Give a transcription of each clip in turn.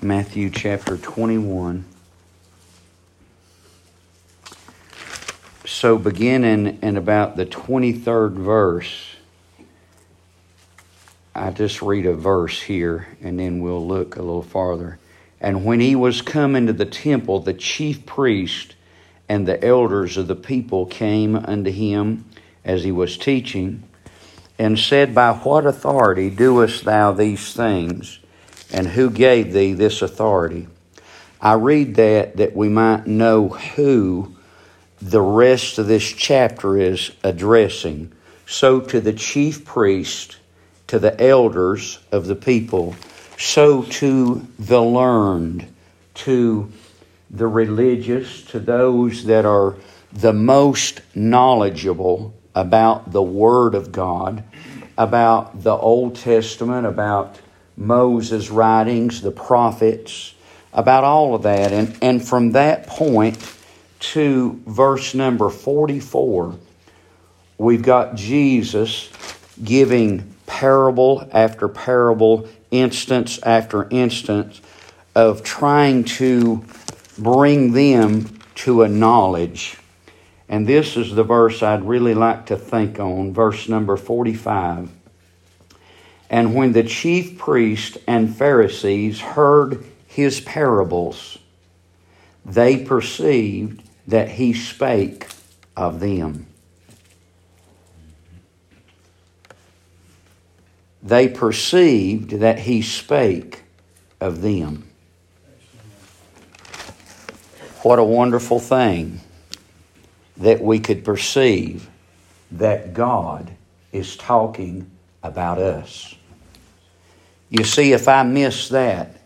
Matthew chapter 21. So, beginning in about the 23rd verse, I just read a verse here and then we'll look a little farther. And when he was come into the temple, the chief priest and the elders of the people came unto him as he was teaching, and said, By what authority doest thou these things? And who gave thee this authority? I read that that we might know who the rest of this chapter is addressing. So, to the chief priest, to the elders of the people, so to the learned, to the religious, to those that are the most knowledgeable about the Word of God, about the Old Testament, about Moses' writings, the prophets, about all of that. And, and from that point to verse number 44, we've got Jesus giving parable after parable, instance after instance of trying to bring them to a knowledge. And this is the verse I'd really like to think on, verse number 45. And when the chief priests and Pharisees heard his parables, they perceived that he spake of them. They perceived that he spake of them. What a wonderful thing that we could perceive that God is talking about us. You see, if I miss that,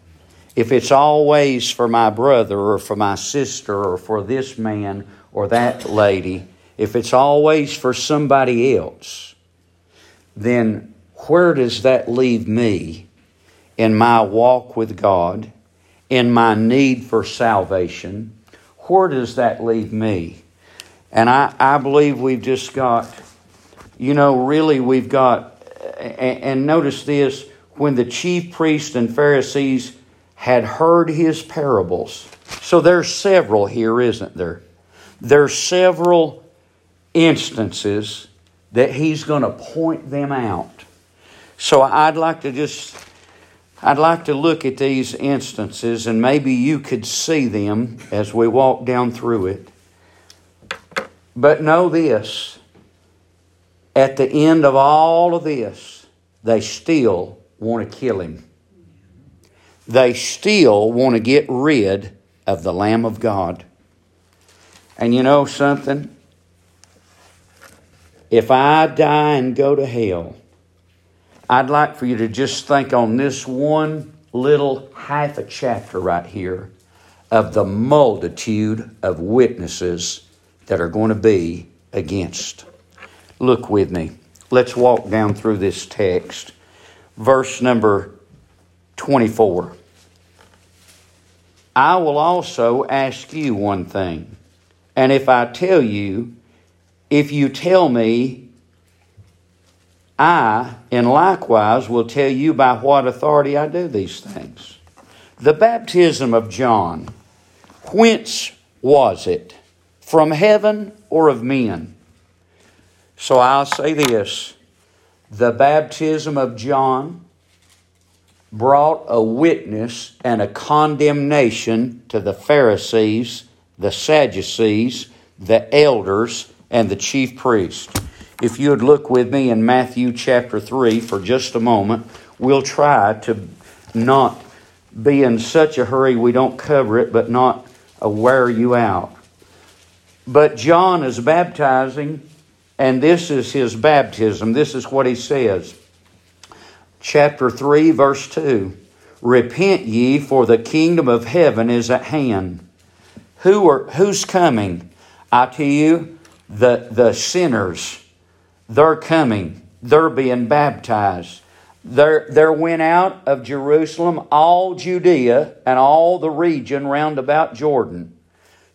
if it's always for my brother or for my sister or for this man or that lady, if it's always for somebody else, then where does that leave me in my walk with God, in my need for salvation? Where does that leave me? And I, I believe we've just got, you know, really we've got, and, notice this when the chief priests and Pharisees had heard his parables. So there's several here, isn't there? There's several instances that he's going to point them out. So I'd like to just I'd like to look at these instances and maybe you could see them as we walk down through it. But know this at the end of all of this, they still want to kill him. They still want to get rid of the Lamb of God. And you know something? If I die and go to hell, I'd like for you to just think on this one little half a chapter right here of the multitude of witnesses that are going to be against. Look with me. Let's walk down through this text. Verse number 24. I will also ask you one thing. And if I tell you, if you tell me, I, and likewise, will tell you by what authority I do these things. The baptism of John, whence was it? From heaven or of men? So I'll say this the baptism of John brought a witness and a condemnation to the Pharisees, the Sadducees, the elders, and the chief priests. If you would look with me in Matthew chapter 3 for just a moment, we'll try to not be in such a hurry we don't cover it, but not wear you out. But John is baptizing, and this is his baptism. This is what he says. Chapter 3, verse 2 Repent ye, for the kingdom of heaven is at hand. Who are, who's coming? I tell you, the, the sinners. They're coming. They're being baptized. There, there went out of Jerusalem all Judea and all the region round about Jordan.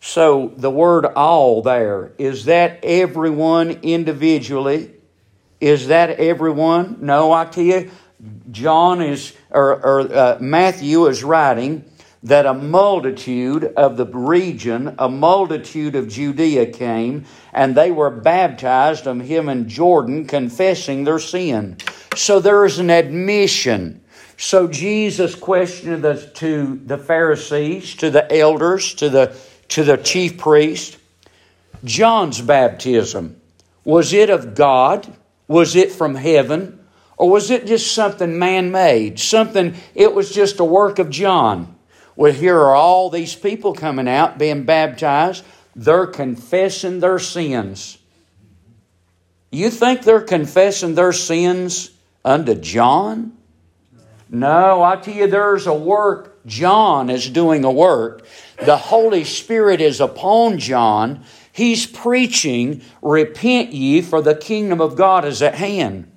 So the word all there, is that everyone individually? Is that everyone? No, I tell you, John is or, or uh, Matthew is writing that a multitude of the region, a multitude of Judea came, and they were baptized of him in Jordan, confessing their sin. So there is an admission. So Jesus questioned the, to the Pharisees, to the elders, to the, to the chief priest, John's baptism, was it of God? Was it from heaven? Or was it just something man made? Something, it was just a work of John. Well, here are all these people coming out being baptized. They're confessing their sins. You think they're confessing their sins unto John? No, I tell you, there's a work. John is doing a work. The Holy Spirit is upon John. He's preaching, Repent ye, for the kingdom of God is at hand.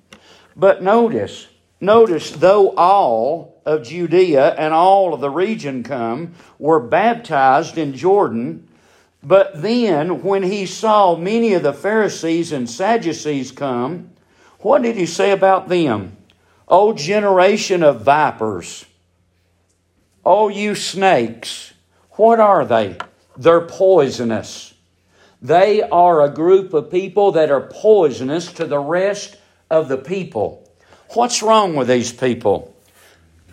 But notice, notice, though all of Judea and all of the region come, were baptized in Jordan. But then, when he saw many of the Pharisees and Sadducees come, what did he say about them? O generation of vipers! O you snakes! What are they? They're poisonous. They are a group of people that are poisonous to the rest of the people. What's wrong with these people?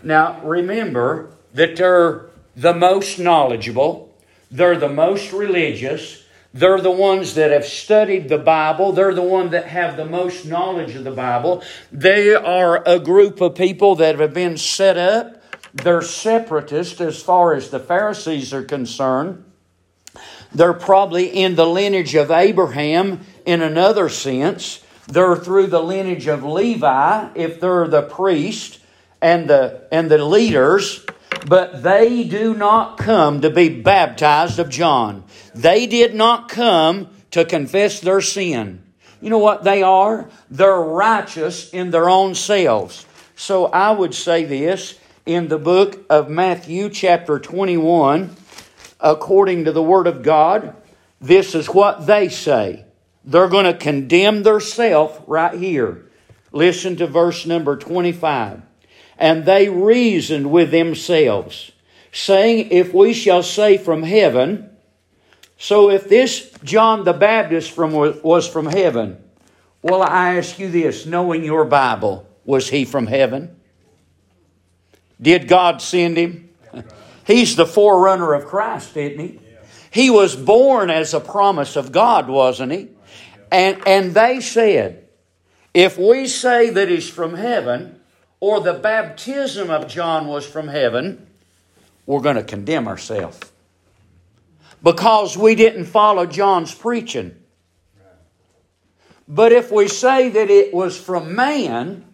Now, remember that they're the most knowledgeable, they're the most religious, they're the ones that have studied the Bible. They're the ones that have the most knowledge of the Bible. They are a group of people that have been set up. They're separatist as far as the Pharisees are concerned. They're probably in the lineage of Abraham in another sense. They're through the lineage of Levi if they're the priest and the, and the leaders, but they do not come to be baptized of John. They did not come to confess their sin. You know what they are? They're righteous in their own selves. So I would say this in the book of Matthew, chapter 21, according to the Word of God, this is what they say. They're going to condemn themselves right here. Listen to verse number 25 and they reasoned with themselves, saying, If we shall say from heaven, so if this John the Baptist from, was from heaven, well, I ask you this, knowing your Bible, was he from heaven? Did God send him? He's the forerunner of Christ, isn't he? He was born as a promise of God, wasn't he? And, and they said, if we say that he's from heaven, or the baptism of John was from heaven, we're going to condemn ourselves. Because we didn't follow John's preaching. But if we say that it was from man,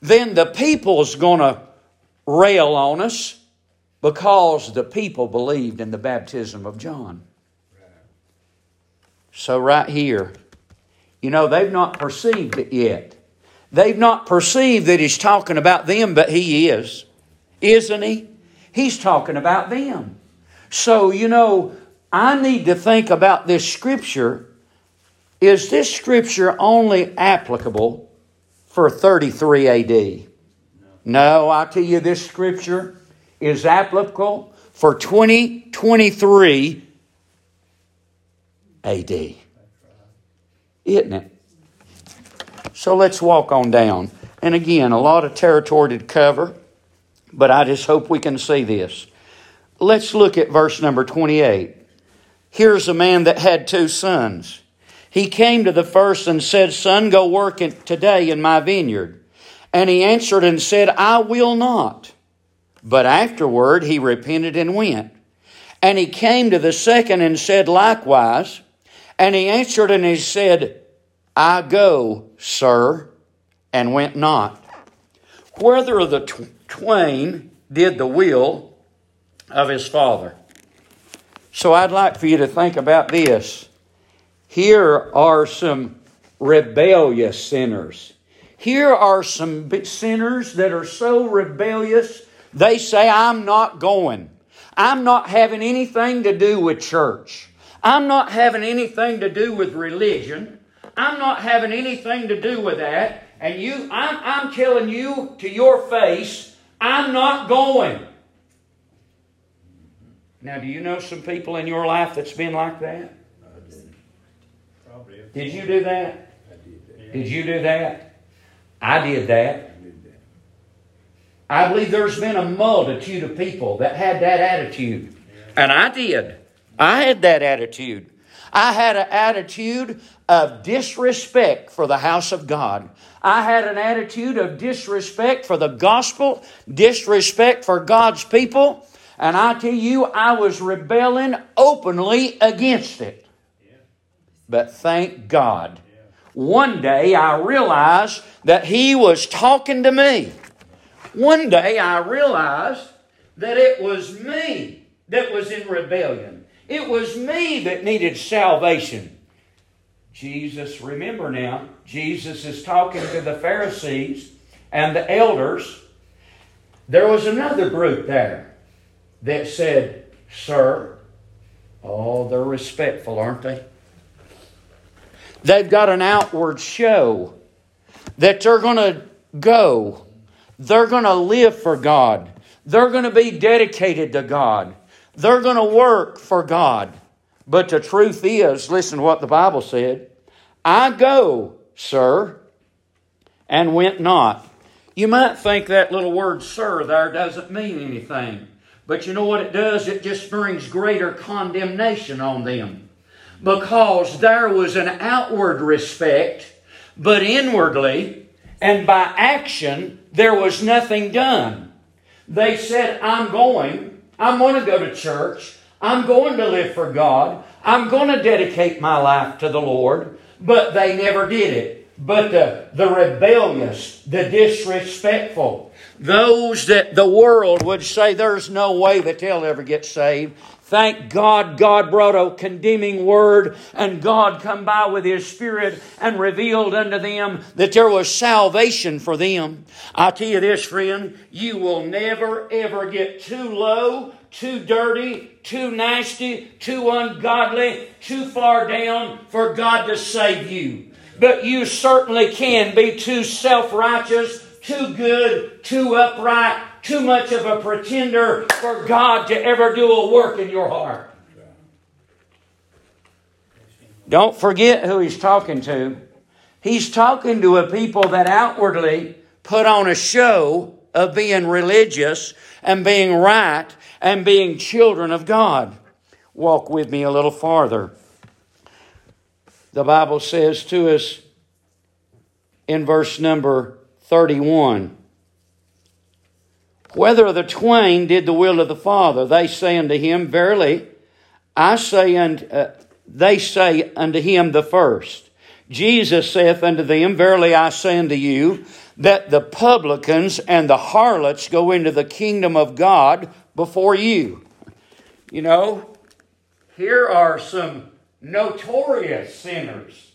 then the people's going to rail on us because the people believed in the baptism of John. So, right here, you know, they've not perceived it yet. They've not perceived that he's talking about them, but he is. Isn't he? He's talking about them. So, you know, I need to think about this scripture. Is this scripture only applicable for 33 AD? No, I tell you, this scripture is applicable for 2023 AD. Isn't it? So let's walk on down. And again, a lot of territory to cover, but I just hope we can see this. Let's look at verse number 28. Here's a man that had two sons. He came to the first and said, Son, go work today in my vineyard. And he answered and said, I will not. But afterward he repented and went. And he came to the second and said likewise. And he answered and he said, I go, sir, and went not. Whether the twain did the will of his father. So I'd like for you to think about this. Here are some rebellious sinners. Here are some sinners that are so rebellious, they say, I'm not going. I'm not having anything to do with church. I'm not having anything to do with religion. I'm not having anything to do with that. And you, I'm, I'm telling you to your face, I'm not going. Now, do you know some people in your life that's been like that? Did you do that? Did you do that? I did that. I believe there's been a multitude of people that had that attitude. And I did. I had that attitude. I had an attitude of disrespect for the house of God. I had an attitude of disrespect for the gospel, disrespect for God's people. And I tell you, I was rebelling openly against it. But thank God, one day I realized that He was talking to me. One day I realized that it was me that was in rebellion. It was me that needed salvation. Jesus, remember now, Jesus is talking to the Pharisees and the elders. There was another group there that said, Sir, oh, they're respectful, aren't they? They've got an outward show that they're going to go. They're going to live for God. They're going to be dedicated to God. They're going to work for God. But the truth is, listen to what the Bible said I go, sir, and went not. You might think that little word sir there doesn't mean anything. But you know what it does? It just brings greater condemnation on them because there was an outward respect, but inwardly and by action, there was nothing done. They said, I'm going, I'm going to go to church, I'm going to live for God, I'm going to dedicate my life to the Lord, but they never did it. But the, the rebellious, the disrespectful, those that the world would say there's no way that they'll ever get saved, Thank God, God brought a condemning word, and God come by with His Spirit and revealed unto them that there was salvation for them. I tell you this, friend, you will never ever get too low, too dirty, too nasty, too ungodly, too far down for God to save you. But you certainly can be too self righteous, too good, too upright, too much of a pretender for God to ever do a work in your heart. Don't forget who he's talking to. He's talking to a people that outwardly put on a show of being religious and being right and being children of God. Walk with me a little farther. The Bible says to us in verse number 31 whether the twain did the will of the Father. They say unto him, Verily, I say unto, uh, they say unto him the first. Jesus saith unto them, Verily I say unto you, that the publicans and the harlots go into the kingdom of God before you. You know, here are some notorious sinners.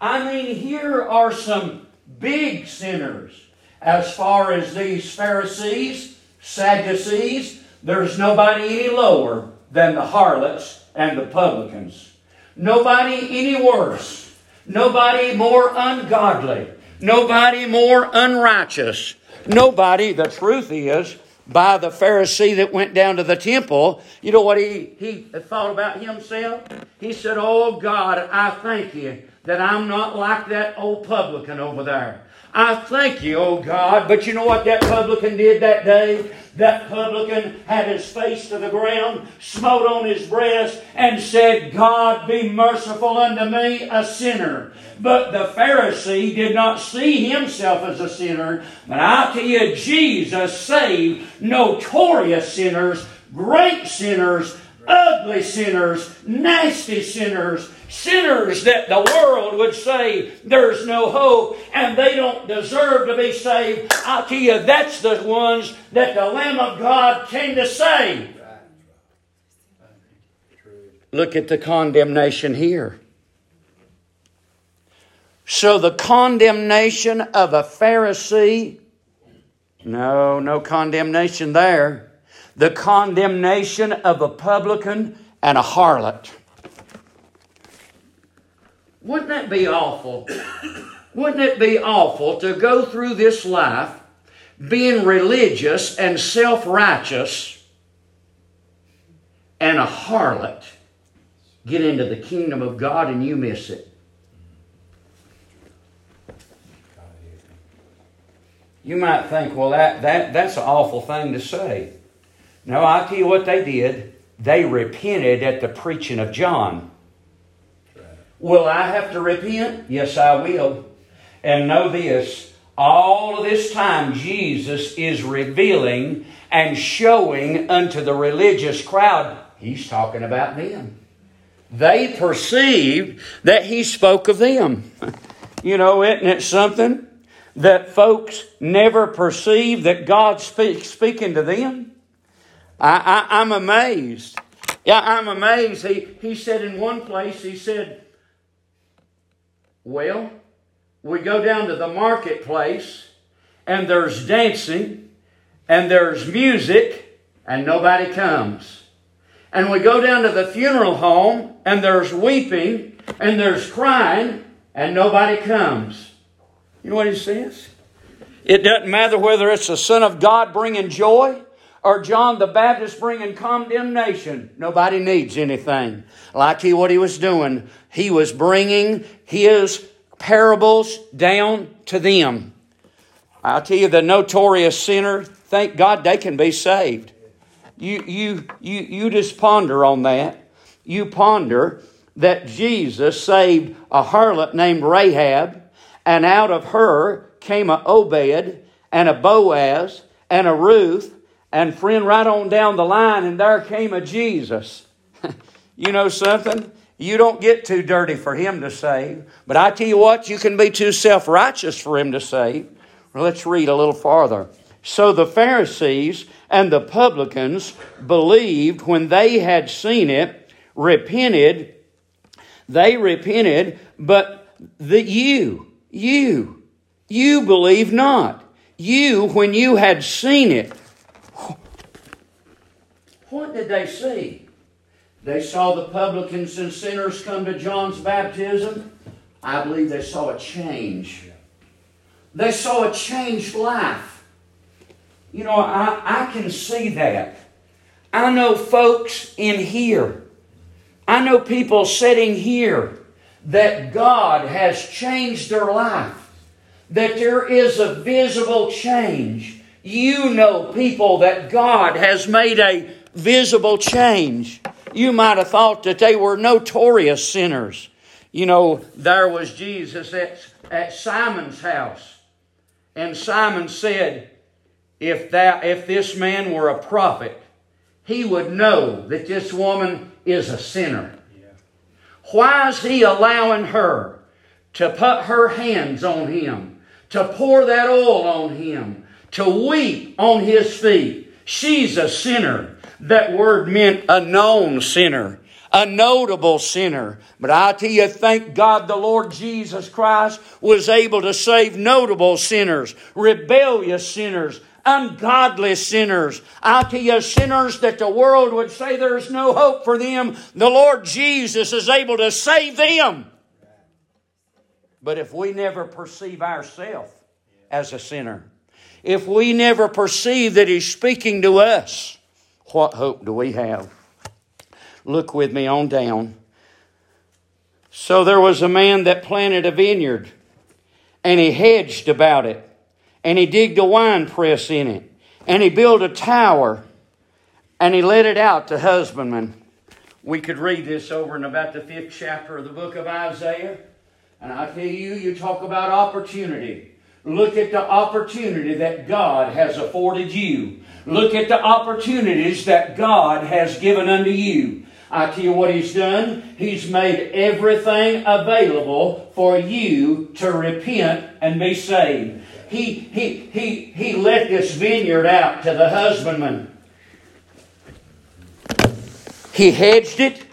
I mean, here are some big sinners as far as these Pharisees, Sadducees, there's nobody any lower than the harlots and the publicans. Nobody any worse. Nobody more ungodly. Nobody more unrighteous. Nobody, the truth is, by the Pharisee that went down to the temple, you know what he, he thought about himself? He said, Oh God, I thank you that I'm not like that old publican over there. I thank you, oh God. But you know what that publican did that day? That publican had his face to the ground, smote on his breast, and said, God be merciful unto me, a sinner. But the Pharisee did not see himself as a sinner. But I tell you, Jesus saved notorious sinners, great sinners, ugly sinners, nasty sinners, sinners that the world would say there's no hope and they don't deserve to be saved. I'll tell you, that's the ones that the Lamb of God came to save. Look at the condemnation here. So the condemnation of a Pharisee, no, no condemnation there. The condemnation of a publican and a harlot. Wouldn't that be awful? Wouldn't it be awful to go through this life being religious and self righteous and a harlot get into the kingdom of God and you miss it. You might think, well, that, that, that's an awful thing to say. No, I'll tell you what they did. They repented at the preaching of John. Will I have to repent? Yes, I will. And know this all of this time, Jesus is revealing and showing unto the religious crowd, He's talking about them. They perceived that He spoke of them. You know, isn't it something that folks never perceive that God's speak, speaking to them? I, I, I'm amazed. Yeah, I'm amazed. He, he said in one place, he said, Well, we go down to the marketplace and there's dancing and there's music and nobody comes. And we go down to the funeral home and there's weeping and there's crying and nobody comes. You know what he says? It doesn't matter whether it's the Son of God bringing joy or John the Baptist bringing condemnation. Nobody needs anything. Like he, what he was doing, he was bringing his parables down to them. I'll tell you, the notorious sinner, thank God they can be saved. You, you, you, you just ponder on that. You ponder that Jesus saved a harlot named Rahab, and out of her came a Obed and a Boaz and a Ruth and friend, right on down the line, and there came a Jesus. you know something? You don't get too dirty for him to save. But I tell you what, you can be too self righteous for him to save. Well, let's read a little farther. So the Pharisees and the publicans believed when they had seen it, repented. They repented, but the you, you, you believe not. You, when you had seen it, what did they see? They saw the publicans and sinners come to John's baptism. I believe they saw a change. They saw a changed life. You know, I, I can see that. I know folks in here, I know people sitting here that God has changed their life, that there is a visible change. You know people that God has made a visible change. You might have thought that they were notorious sinners. You know, there was Jesus at, at Simon's house. And Simon said, if, that, if this man were a prophet, he would know that this woman is a sinner. Why is he allowing her to put her hands on him, to pour that oil on him, to weep on his feet? She's a sinner. That word meant a known sinner, a notable sinner. But I tell you, thank God the Lord Jesus Christ was able to save notable sinners, rebellious sinners, ungodly sinners. I tell you, sinners that the world would say there's no hope for them, the Lord Jesus is able to save them. But if we never perceive ourselves as a sinner, if we never perceive that He's speaking to us, what hope do we have? Look with me on down. So there was a man that planted a vineyard, and he hedged about it, and he digged a wine press in it, and he built a tower, and he let it out to husbandmen. We could read this over in about the fifth chapter of the book of Isaiah. And I tell you, you talk about opportunity. Look at the opportunity that God has afforded you. Look at the opportunities that God has given unto you. I tell you what He's done. He's made everything available for you to repent and be saved. He, he, he, he let this vineyard out to the husbandman. He hedged it.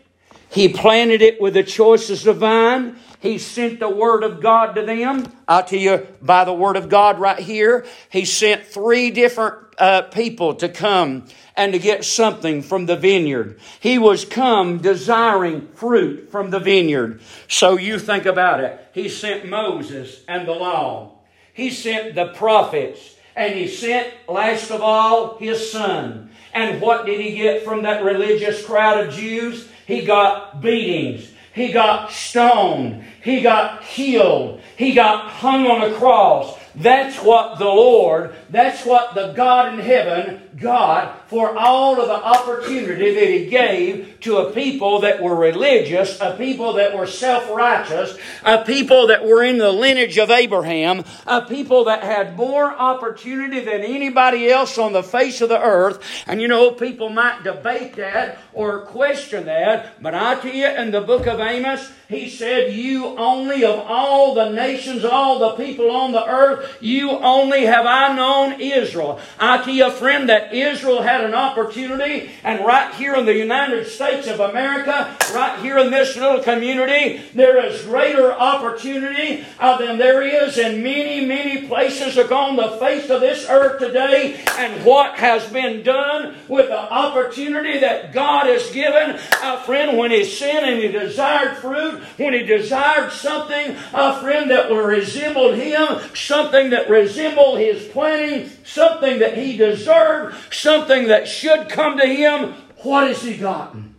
He planted it with the choicest of vine. He sent the Word of God to them. I'll tell you by the Word of God right here. He sent three different uh, people to come and to get something from the vineyard. He was come desiring fruit from the vineyard. So you think about it. He sent Moses and the law. He sent the prophets And he sent, last of all, his son. And what did he get from that religious crowd of Jews? He got beatings. He got stoned. He got killed. He got hung on a cross. That's what the Lord, that's what the God in heaven got for all of the opportunity that He gave to a people that were religious, a people that were self righteous, a people that were in the lineage of Abraham, a people that had more opportunity than anybody else on the face of the earth. And you know, people might debate that or question that, but I tell you, in the book of Amos, he said, You only of all the nations, all the people on the earth, you only have I known Israel. I tell you, friend, that Israel had an opportunity, and right here in the United States of America, right here in this little community, there is greater opportunity uh, than there is in many, many places upon the face of this earth today. And what has been done with the opportunity that God has given, a friend, when He sinned and He desired fruit, when He desired something, a friend that resembled Him, something that resembled His planning, something that He deserved, something that should come to Him, what has He gotten?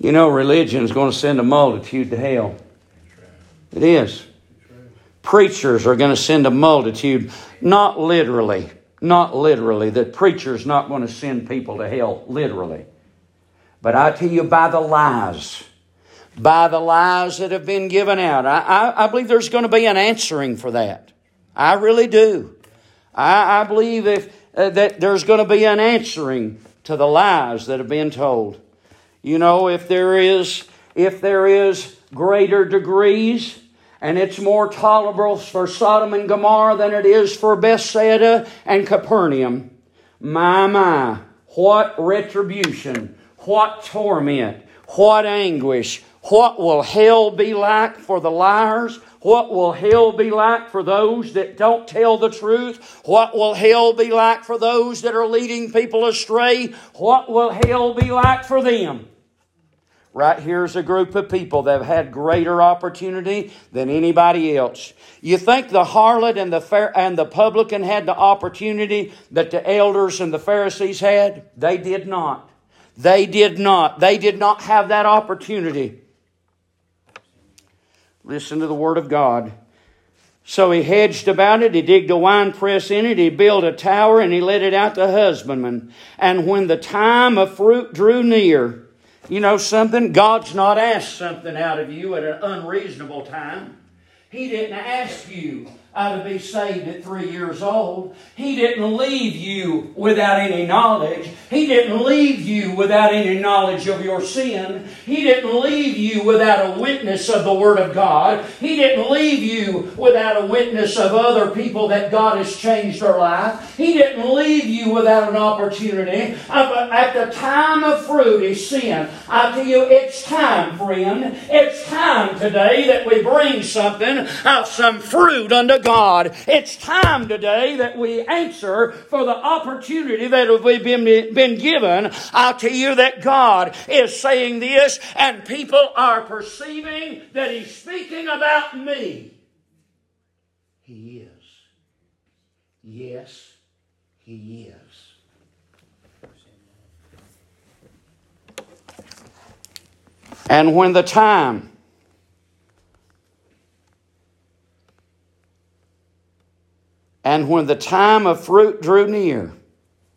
You know, religion is going to send a multitude to hell. It is. Preachers are going to send a multitude, not literally, not literally. The preacher's not going to send people to hell literally. But I tell you, by the lies, by the lies that have been given out, I, I, I believe there's going to be an answering for that. I really do. I, I believe if, uh, that there's going to be an answering to the lies that have been told. You know, if there is, if there is greater degrees, and it's more tolerable for Sodom and Gomorrah than it is for Bethsaida and Capernaum. My, my, what retribution, what torment, what anguish, what will hell be like for the liars? What will hell be like for those that don't tell the truth? What will hell be like for those that are leading people astray? What will hell be like for them? Right here's a group of people that have had greater opportunity than anybody else. You think the harlot and the fair, and the publican had the opportunity that the elders and the Pharisees had? They did not. They did not. They did not have that opportunity. Listen to the word of God. So he hedged about it, he digged a wine press in it, he built a tower, and he let it out to husbandmen. And when the time of fruit drew near, you know something? God's not asked something out of you at an unreasonable time. He didn't ask you to be saved at three years old. He didn't leave you without any knowledge. He didn't leave you without any knowledge of your sin. He didn't leave you without a witness of the Word of God. He didn't leave you without a witness of other people that God has changed their life. He didn't leave you without an opportunity. At the time of fruit is sin. I tell you, it's time, friend. It's time today that we bring something of some fruit unto God. It's time today that we answer for the opportunity that we've been, been given. I'll tell you that God is saying this, and people are perceiving that He's speaking about me. He is. Yes, He is. And when the time And when the time of fruit drew near,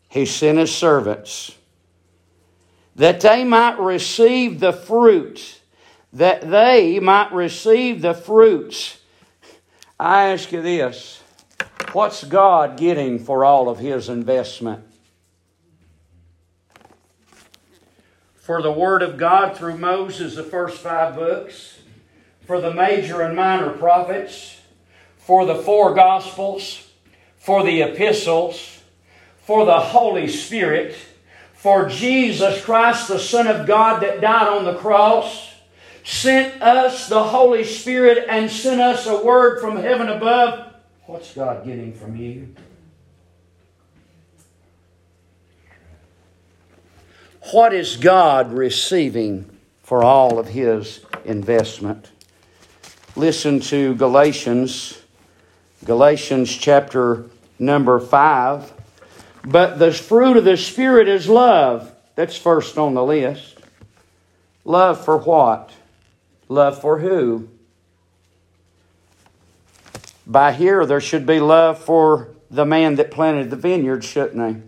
he sent his servants that they might receive the fruit, that they might receive the fruits. I ask you this what's God getting for all of his investment? For the Word of God through Moses, the first five books, for the major and minor prophets, for the four Gospels, for the epistles, for the Holy Spirit, for Jesus Christ, the Son of God that died on the cross, sent us the Holy Spirit and sent us a word from heaven above. What's God getting from you? What is God receiving for all of his investment. Listen to Galatians, Galatians chapter number 5. But the fruit of the Spirit is love. That's first on the list. Love for what? Love for who? By here, there should be love for the man that planted the vineyard, shouldn't they?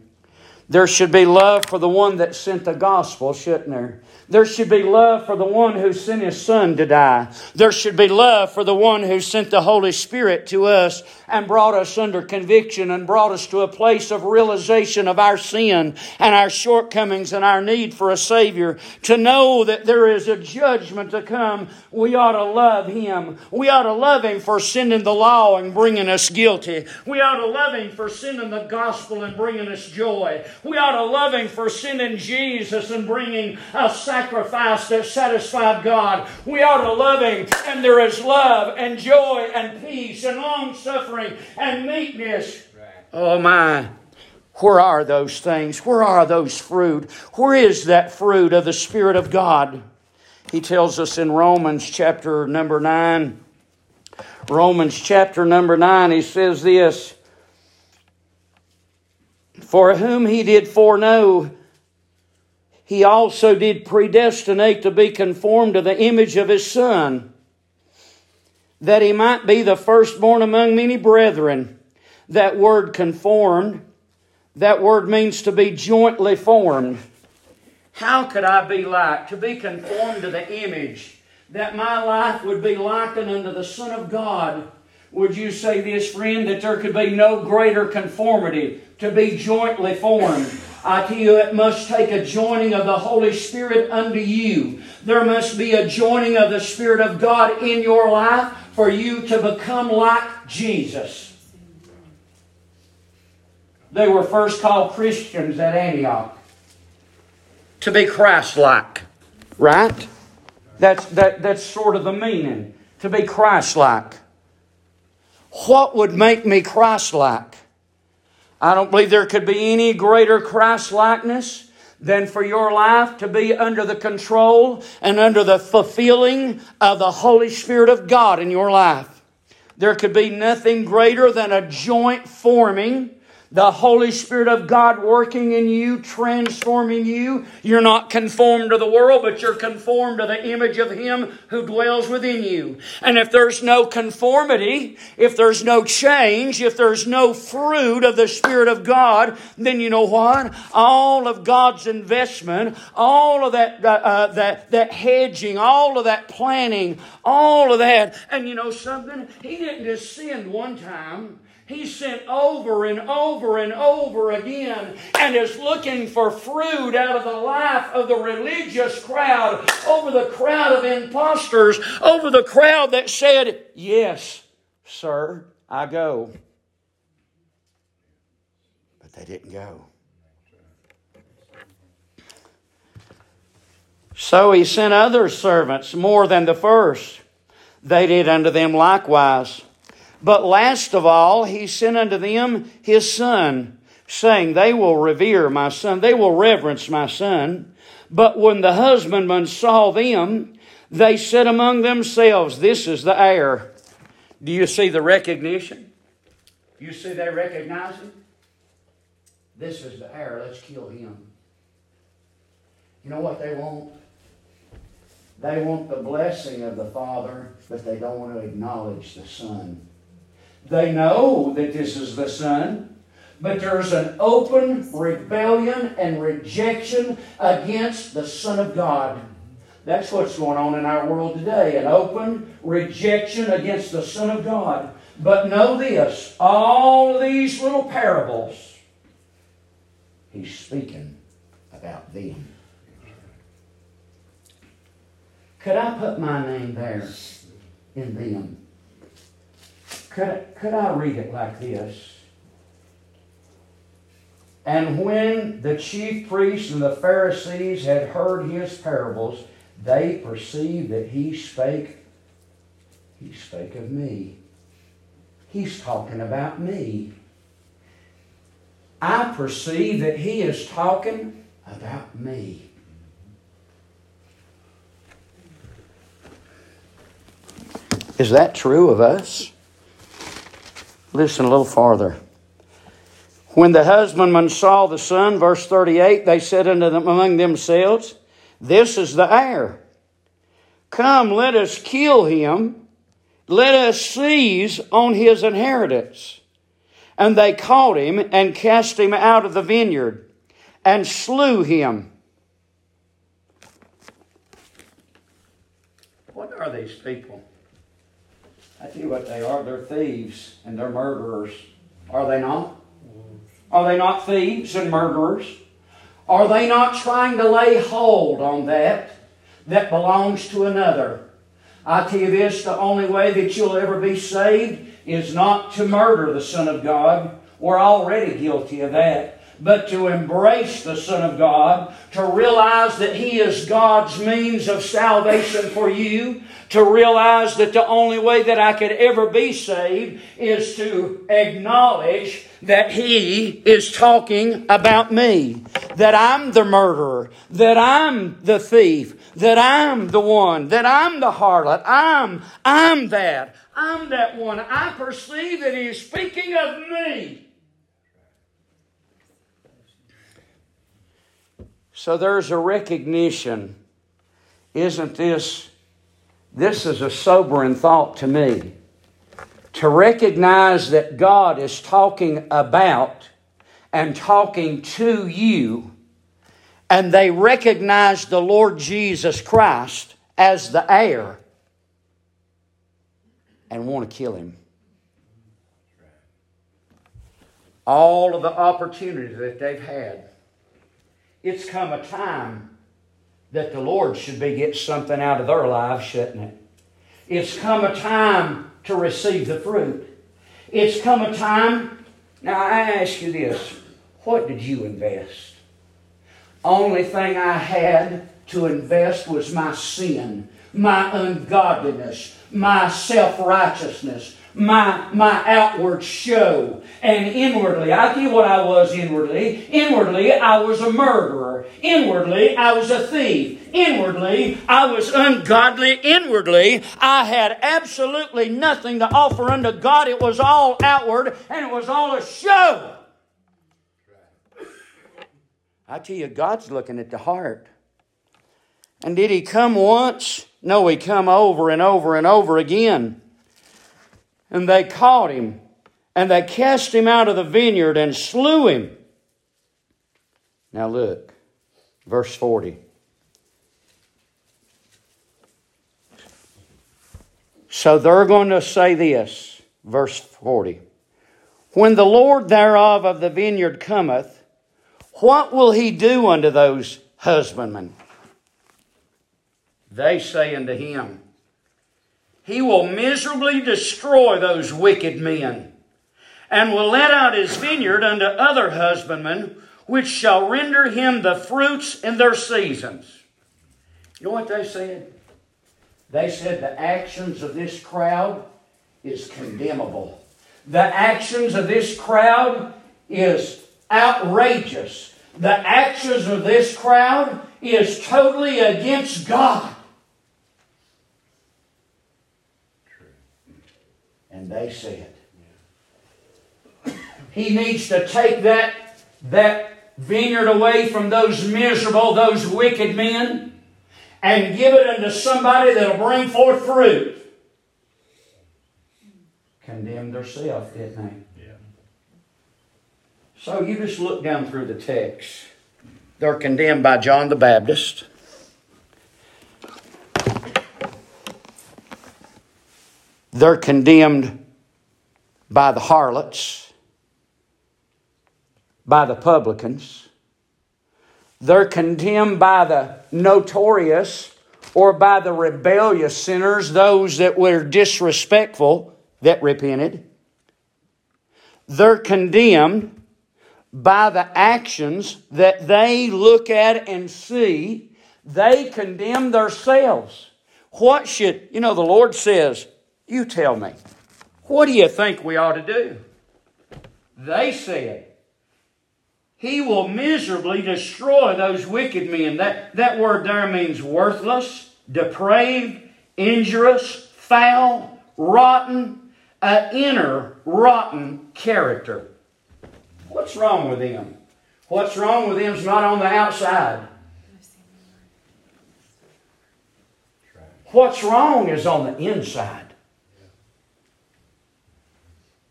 There should be love for the one that sent the gospel, shouldn't there? There should be love for the one who sent his son to die. There should be love for the one who sent the Holy Spirit to us and brought us under conviction and brought us to a place of realization of our sin and our shortcomings and our need for a Savior. To know that there is a judgment to come, we ought to love Him. We ought to love Him for sending the law and bringing us guilty. We ought to love Him for sending the gospel and bringing us joy. We ought to love Him for sending Jesus and bringing us sacrifice that satisfied God. We ought to love Him, and there is love and joy and peace and long suffering and meekness. Oh my. Where are those things? Where are those fruit? Where is that fruit of the Spirit of God? He tells us in Romans chapter number 9. Romans chapter number 9, he says this For whom he did foreknow, he also did predestinate to be conformed to the image of his Son, that he might be the firstborn among many brethren. That word conformed, that word means to be jointly formed. How could I be like? To be conformed to the image, that my life would be likened unto the Son of God. Would you say this, friend, that there could be no greater conformity to be jointly formed? I tell you, it must take a joining of the Holy Spirit unto you. There must be a joining of the Spirit of God in your life for you to become like Jesus. They were first called Christians at Antioch. To be Christ like. Right? That's, that, that's sort of the meaning. To be Christ like. What would make me Christ like? I don't believe there could be any greater Christ likeness than for your life to be under the control and under the fulfilling of the Holy Spirit of God in your life. There could be nothing greater than a joint forming the Holy Spirit of God working in you, transforming you. You're not conformed to the world, but you're conformed to the image of Him who dwells within you. And if there's no conformity, if there's no change, if there's no fruit of the Spirit of God, then you know what? All of God's investment, all of that, uh, uh that, that hedging, all of that planning, all of that. And you know something? He didn't just send one time. He sent over and over and over again and is looking for fruit out of the life of the religious crowd, over the crowd of impostors, over the crowd that said, Yes, sir, I go. But they didn't go. So he sent other servants more than the first. They did unto them likewise. But last of all, he sent unto them his son, saying, They will revere my son, they will reverence my son. But when the husbandmen saw them, they said among themselves, This is the heir. Do you see the recognition? You see they recognize him? This is the heir. Let's kill him. You know what they want? They want the blessing of the Father, but they don't want to acknowledge the Son. They know that this is the Son, but there's an open rebellion and rejection against the Son of God. That's what's going on in our world today an open rejection against the Son of God. But know this all these little parables, he's speaking about them. Could I put my name there in them? Could, could I read it like this? And when the chief priests and the Pharisees had heard his parables, they perceived that he spake, he spake of me. He's talking about me. I perceive that he is talking about me. Is that true of us? Listen a little farther. When the husbandmen saw the son, verse 38, they said unto them among themselves, This is the heir. Come, let us kill him. Let us seize on his inheritance. And they caught him and cast him out of the vineyard and slew him. What are these people? I tell you what they are. They're thieves and they're murderers. Are they not? Are they not thieves and murderers? Are they not trying to lay hold on that that belongs to another? I tell you this the only way that you'll ever be saved is not to murder the Son of God. We're already guilty of that but to embrace the Son of God, to realize that He is God's means of salvation for you, to realize that the only way that I could ever be saved is to acknowledge that He is talking about me, that I'm the murderer, that I'm the thief, that I'm the one, that I'm the harlot, I'm, I'm that, I'm that one. I perceive that He is speaking of me. So there's a recognition. Isn't this? This is a sobering thought to me. To recognize that God is talking about and talking to you, and they recognize the Lord Jesus Christ as the heir and want to kill him. All of the opportunities that they've had it's come a time that the Lord should be getting something out of their lives, shouldn't it? It's come a time to receive the fruit. It's come a time. Now I ask you this what did you invest? Only thing I had to invest was my sin, my ungodliness, my self righteousness, my, my outward show. And inwardly, I tell you what I was inwardly. Inwardly, I was a murderer. Inwardly, I was a thief. Inwardly, I was ungodly. Inwardly, I had absolutely nothing to offer unto God. It was all outward and it was all a show. I tell you, God's looking at the heart. And did He come once? No, He come over and over and over again and they caught him, and they cast him out of the vineyard and slew him. Now look, verse 40. So they're going to say this, verse 40. When the Lord thereof of the vineyard cometh, what will he do unto those husbandmen? They say unto him, he will miserably destroy those wicked men, and will let out his vineyard unto other husbandmen, which shall render him the fruits in their seasons. You know what they said? They said the actions of this crowd is condemnable. The actions of this crowd is outrageous. The actions of this crowd is totally against God. And they said, He needs to take that, that vineyard away from those miserable, those wicked men, and give it unto somebody that'll bring forth fruit. Condemned themselves, didn't they? Yeah. So you just look down through the text. They're condemned by John the Baptist. They're condemned by the harlots, by the publicans. They're condemned by the notorious or by the rebellious sinners, those that were disrespectful that repented. They're condemned by the actions that they look at and see. They condemn themselves. What should, you know, the Lord says, you tell me, what do you think we ought to do? They said, He will miserably destroy those wicked men. That, that word there means worthless, depraved, injurious, foul, rotten, an inner rotten character. What's wrong with them? What's wrong with them's not on the outside. What's wrong is on the inside.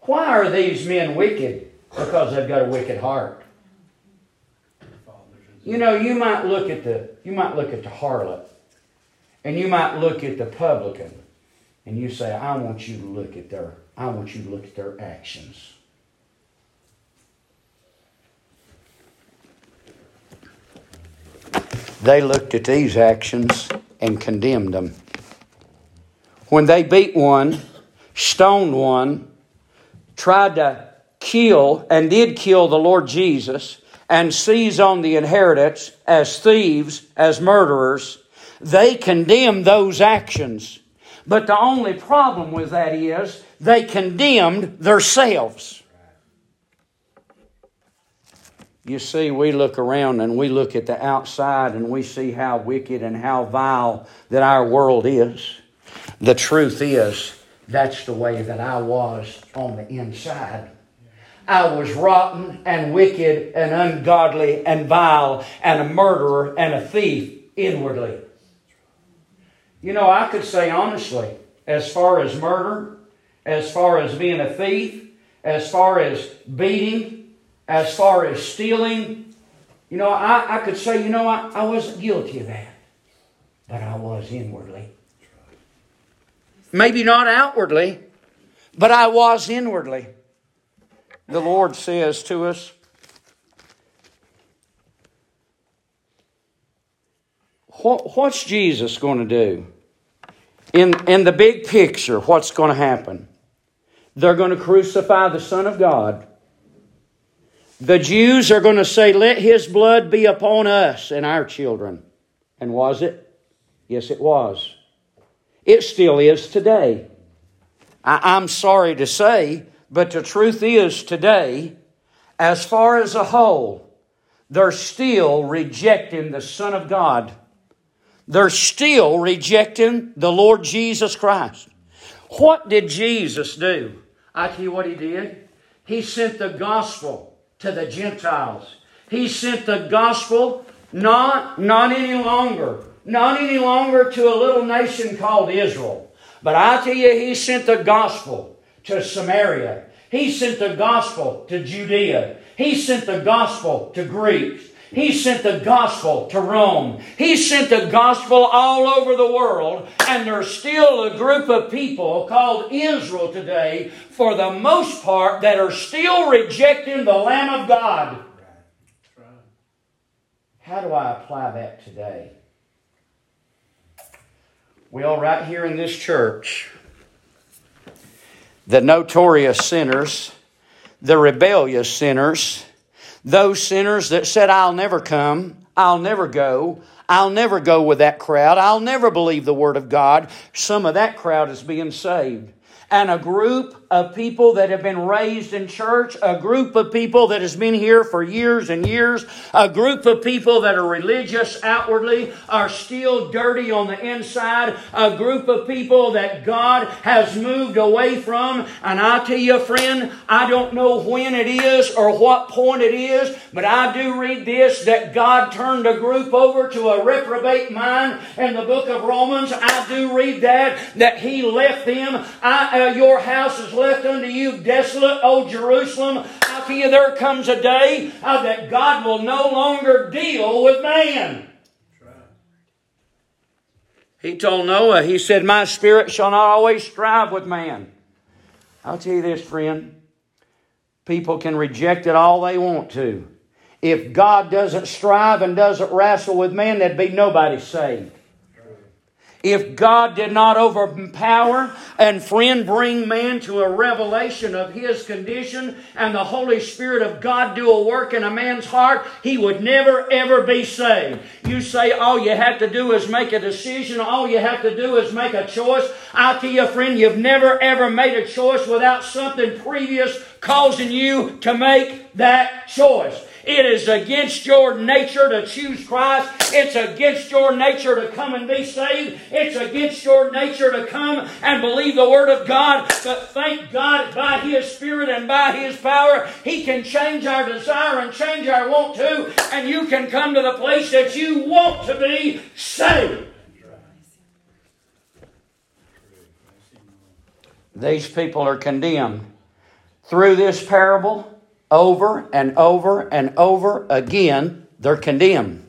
Why are these men wicked? Because they've got a wicked heart. You know, you might look at the you might look at the harlot, and you might look at the publican, and you say, I want you to look at their I want you to look at their actions. They looked at these actions and condemned them. When they beat one, stoned one, tried to kill and did kill the Lord Jesus and seize on the inheritance as thieves, as murderers, they condemned those actions. But the only problem with that is they condemned themselves. You see, we look around and we look at the outside and we see how wicked and how vile that our world is. The truth is, that's the way that I was on the inside. I was rotten and wicked and ungodly and vile and a murderer and a thief inwardly. You know, I could say honestly, as far as murder, as far as being a thief, as far as beating, as far as stealing, you know, I, I could say, you know, I, I wasn't guilty of that, but I was inwardly. Maybe not outwardly, but I was inwardly. The Lord says to us, What's Jesus going to do? In, in the big picture, what's going to happen? They're going to crucify the Son of God. The Jews are going to say, Let his blood be upon us and our children. And was it? Yes, it was. It still is today. I, am sorry to say, but the truth is today, as far as a whole, they're still rejecting the Son of God. They're still rejecting the Lord Jesus Christ. What did Jesus do? I tell you what he did. He sent the gospel to the Gentiles. He sent the gospel not, not any longer not any longer to a little nation called Israel. But I tell you, he sent the gospel to Samaria. He sent the gospel to Judea. He sent the gospel to Greeks. He sent the gospel to Rome. He sent the gospel all over the world, and there's still a group of people called Israel today, for the most part, that are still rejecting the Lamb of God. How do I apply that today? Well, right here in this church, the notorious sinners, the rebellious sinners, those sinners that said, I'll never come, I'll never go, I'll never go with that crowd, I'll never believe the Word of God, some of that crowd is being saved and a group of people that have been raised in church, a group of people that has been here for years and years, a group of people that are religious outwardly, are still dirty on the inside, a group of people that God has moved away from. And I tell you, friend, I don't know when it is or what point it is, but I do read this that God turned a group over to a reprobate mind in the book of Romans. I do read that, that He left them. I, uh, your house is left unto you desolate, O Jerusalem. I tell you, there comes a day uh, that God will no longer deal with man. He told Noah, he said, My spirit shall not always strive with man. I'll tell you this, friend. People can reject it all they want to. If God doesn't strive and doesn't wrestle with man, there'd be nobody saved. If God did not overpower and friend bring man to a revelation of his condition and the Holy Spirit of God do a work in a man's heart, he would never ever be saved. You say all you have to do is make a decision, all you have to do is make a choice. I tell you, friend, you've never ever made a choice without something previous causing you to make that choice. It is against your nature to choose Christ. It's against your nature to come and be saved. It's against your nature to come and believe the Word of God. But thank God by His Spirit and by His power, He can change our desire and change our want to, and you can come to the place that you want to be saved. These people are condemned. Through this parable, over and over and over again, they're condemned.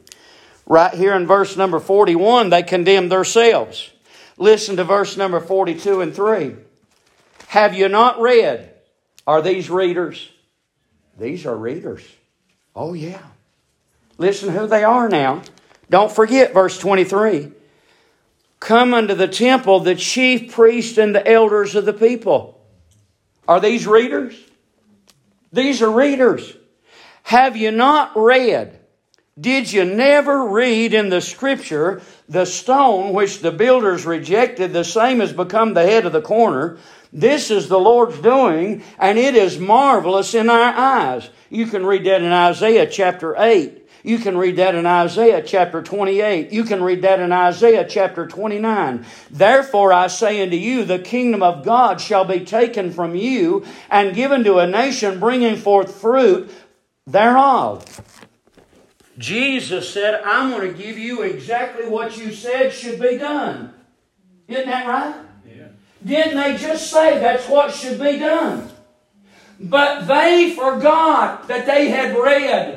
Right here in verse number 41, they condemn themselves. Listen to verse number 42 and 3. Have you not read? Are these readers? These are readers. Oh, yeah. Listen who they are now. Don't forget verse 23 come unto the temple the chief priest and the elders of the people. Are these readers? These are readers. Have you not read? Did you never read in the scripture the stone which the builders rejected, the same has become the head of the corner? This is the Lord's doing, and it is marvelous in our eyes. You can read that in Isaiah chapter 8. You can read that in Isaiah chapter 28. You can read that in Isaiah chapter 29. Therefore I say unto you, the kingdom of God shall be taken from you and given to a nation bringing forth fruit thereof. Jesus said, I'm going to give you exactly what you said should be done. Isn't that right? Yeah. Didn't they just say that's what should be done? But they forgot that they had read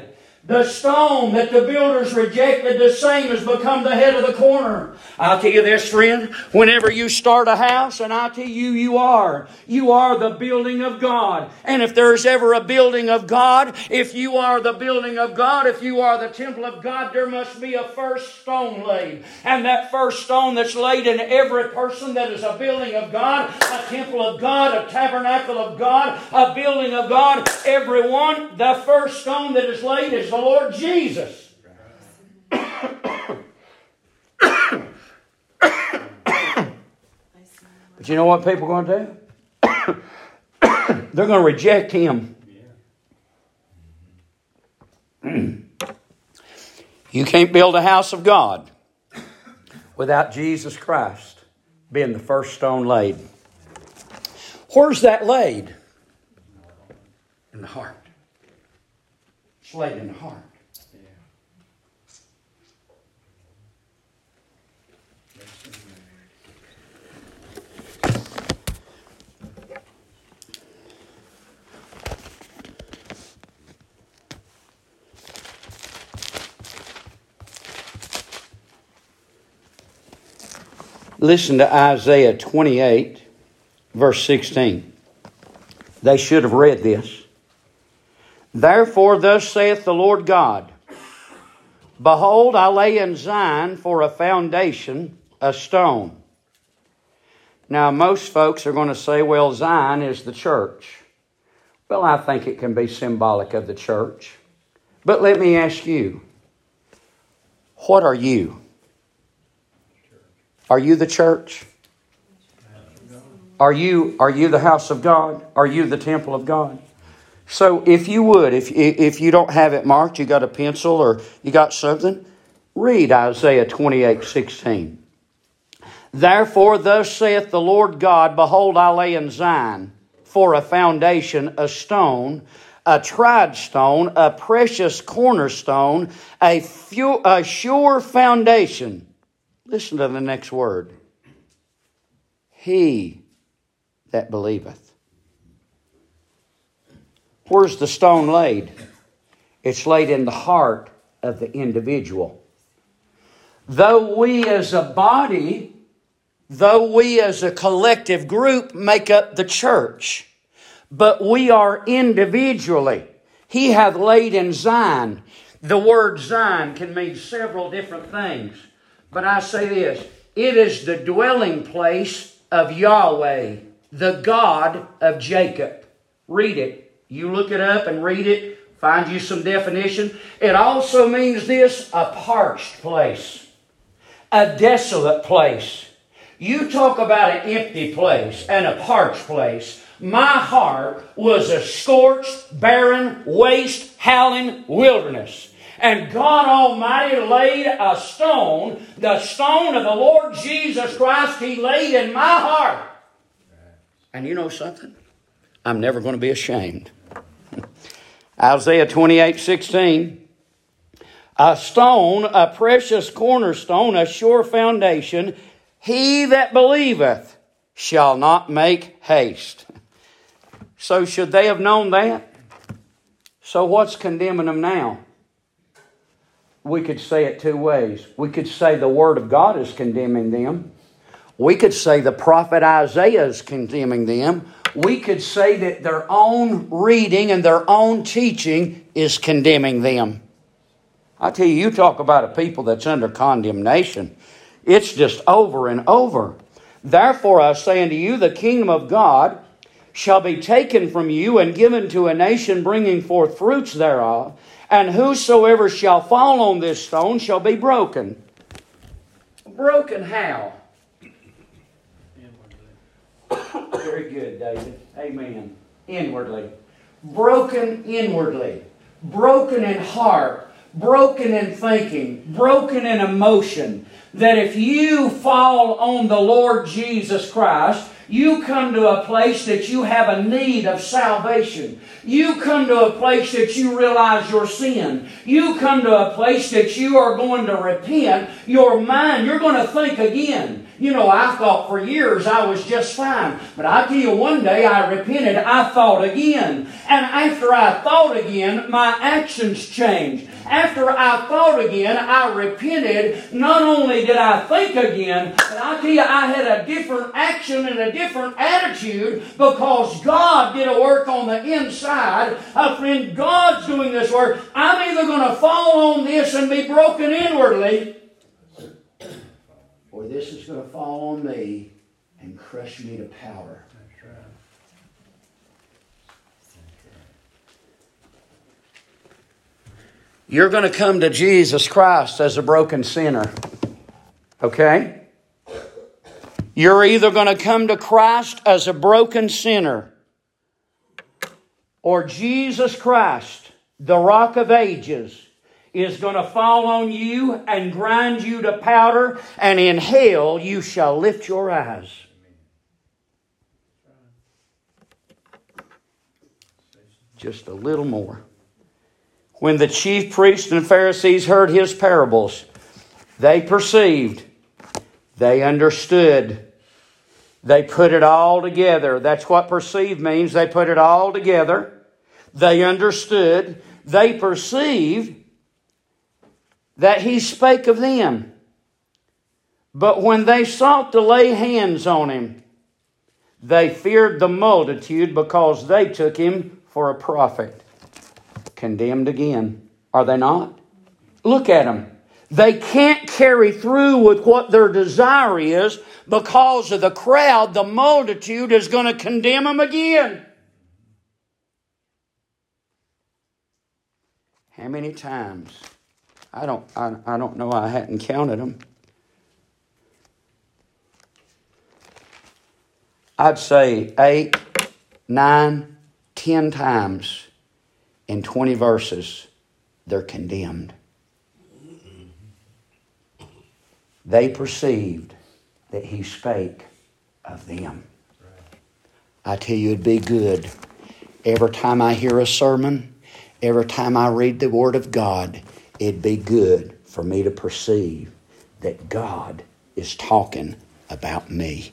the stone that the builders rejected, the same has become the head of the corner. I'll tell you this, friend. Whenever you start a house, and I tell you, you are. You are the building of God. And if there's ever a building of God, if you are the building of God, if you are the temple of God, there must be a first stone laid. And that first stone that's laid in every person that is a building of God, a temple of God, a tabernacle of God, a building of God, everyone, the first stone that is laid is the Lord Jesus. but you know what people are going to do? They're going to reject Him. you can't build a house of God without Jesus Christ being the first stone laid. Where's that laid? In the heart laid in the heart. Listen to Isaiah 28, verse 16. They should have read this. Therefore, thus saith the Lord God Behold, I lay in Zion for a foundation a stone. Now, most folks are going to say, well, Zion is the church. Well, I think it can be symbolic of the church. But let me ask you what are you? Are you the church? Are you, are you the house of God? Are you the temple of God? So if you would, if, if you don't have it marked, you got a pencil or you got something, read Isaiah 28 16. Therefore, thus saith the Lord God Behold, I lay in Zion for a foundation, a stone, a tried stone, a precious cornerstone, a, few, a sure foundation. Listen to the next word. He that believeth. Where's the stone laid? It's laid in the heart of the individual. Though we as a body, though we as a collective group make up the church, but we are individually. He hath laid in Zion. The word Zion can mean several different things, but I say this it is the dwelling place of Yahweh, the God of Jacob. Read it. You look it up and read it, find you some definition. It also means this a parched place, a desolate place. You talk about an empty place and a parched place. My heart was a scorched, barren, waste, howling wilderness. And God Almighty laid a stone, the stone of the Lord Jesus Christ, He laid in my heart. And you know something? I'm never going to be ashamed. Isaiah 28 16. A stone, a precious cornerstone, a sure foundation. He that believeth shall not make haste. So, should they have known that? So, what's condemning them now? We could say it two ways. We could say the Word of God is condemning them. We could say the prophet Isaiah is condemning them. We could say that their own reading and their own teaching is condemning them. I tell you, you talk about a people that's under condemnation. It's just over and over. Therefore, I say unto you, the kingdom of God shall be taken from you and given to a nation bringing forth fruits thereof. And whosoever shall fall on this stone shall be broken. Broken how? Very good, David. Amen. Inwardly. Broken inwardly. Broken in heart broken in thinking, broken in emotion, that if you fall on the Lord Jesus Christ, you come to a place that you have a need of salvation. You come to a place that you realize your sin. You come to a place that you are going to repent. Your mind, you're going to think again. You know, I thought for years I was just fine. But I tell you, one day I repented, I thought again. And after I thought again, my actions changed. After I thought again, I repented. Not only did I think again, but I tell you, I had a different action and a different attitude because God did a work on the inside. A friend, God's doing this work. I'm either going to fall on this and be broken inwardly, or this is going to fall on me and crush me to powder. You're going to come to Jesus Christ as a broken sinner. Okay? You're either going to come to Christ as a broken sinner or Jesus Christ, the rock of ages, is going to fall on you and grind you to powder, and in hell you shall lift your eyes. Just a little more. When the chief priests and Pharisees heard his parables, they perceived, they understood, they put it all together. That's what perceive means. They put it all together. They understood, they perceived that he spake of them. But when they sought to lay hands on him, they feared the multitude because they took him for a prophet condemned again. Are they not? Look at them. They can't carry through with what their desire is because of the crowd. The multitude is going to condemn them again. How many times? I don't, I, I don't know. I hadn't counted them. I'd say eight, nine, ten times in 20 verses, they're condemned. They perceived that he spake of them. I tell you, it'd be good. Every time I hear a sermon, every time I read the Word of God, it'd be good for me to perceive that God is talking about me.